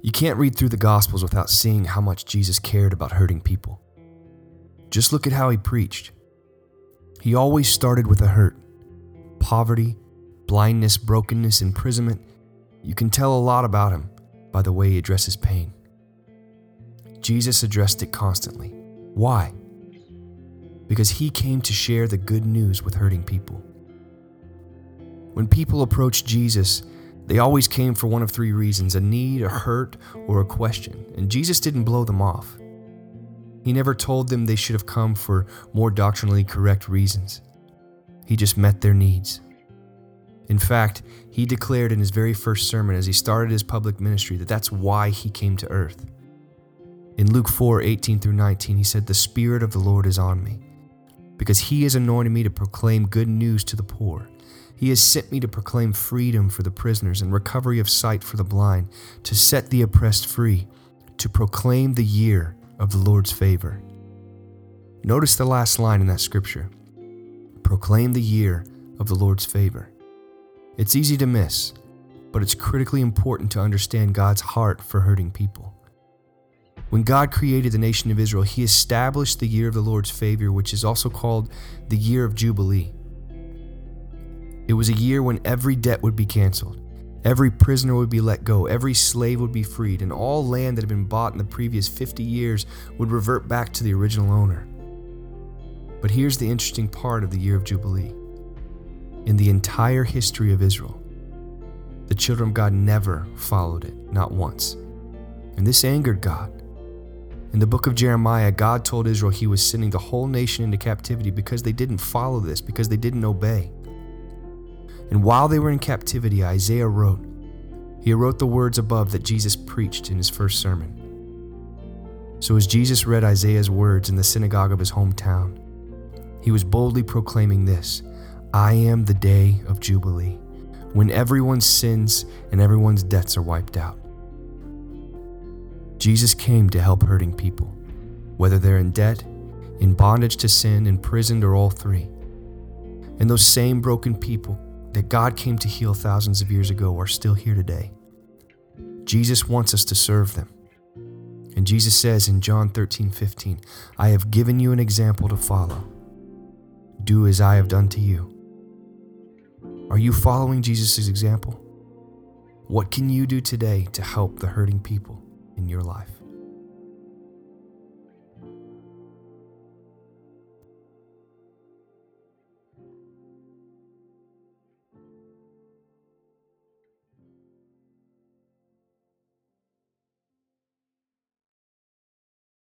You can't read through the Gospels without seeing how much Jesus cared about hurting people. Just look at how he preached. He always started with a hurt poverty, blindness, brokenness, imprisonment. You can tell a lot about him by the way he addresses pain. Jesus addressed it constantly. Why? Because he came to share the good news with hurting people. When people approached Jesus, they always came for one of three reasons a need, a hurt, or a question, and Jesus didn't blow them off. He never told them they should have come for more doctrinally correct reasons. He just met their needs. In fact, he declared in his very first sermon as he started his public ministry that that's why he came to earth. In Luke 4 18 through 19, he said, The Spirit of the Lord is on me, because he has anointed me to proclaim good news to the poor. He has sent me to proclaim freedom for the prisoners and recovery of sight for the blind, to set the oppressed free, to proclaim the year of the Lord's favor. Notice the last line in that scripture proclaim the year of the Lord's favor. It's easy to miss, but it's critically important to understand God's heart for hurting people. When God created the nation of Israel, He established the year of the Lord's favor, which is also called the year of Jubilee. It was a year when every debt would be canceled, every prisoner would be let go, every slave would be freed, and all land that had been bought in the previous 50 years would revert back to the original owner. But here's the interesting part of the year of Jubilee. In the entire history of Israel, the children of God never followed it, not once. And this angered God. In the book of Jeremiah, God told Israel he was sending the whole nation into captivity because they didn't follow this, because they didn't obey. And while they were in captivity, Isaiah wrote, he wrote the words above that Jesus preached in his first sermon. So as Jesus read Isaiah's words in the synagogue of his hometown, he was boldly proclaiming this I am the day of Jubilee, when everyone's sins and everyone's debts are wiped out. Jesus came to help hurting people, whether they're in debt, in bondage to sin, imprisoned, or all three. And those same broken people that God came to heal thousands of years ago are still here today. Jesus wants us to serve them. And Jesus says in John 13, 15, I have given you an example to follow. Do as I have done to you. Are you following Jesus' example? What can you do today to help the hurting people in your life.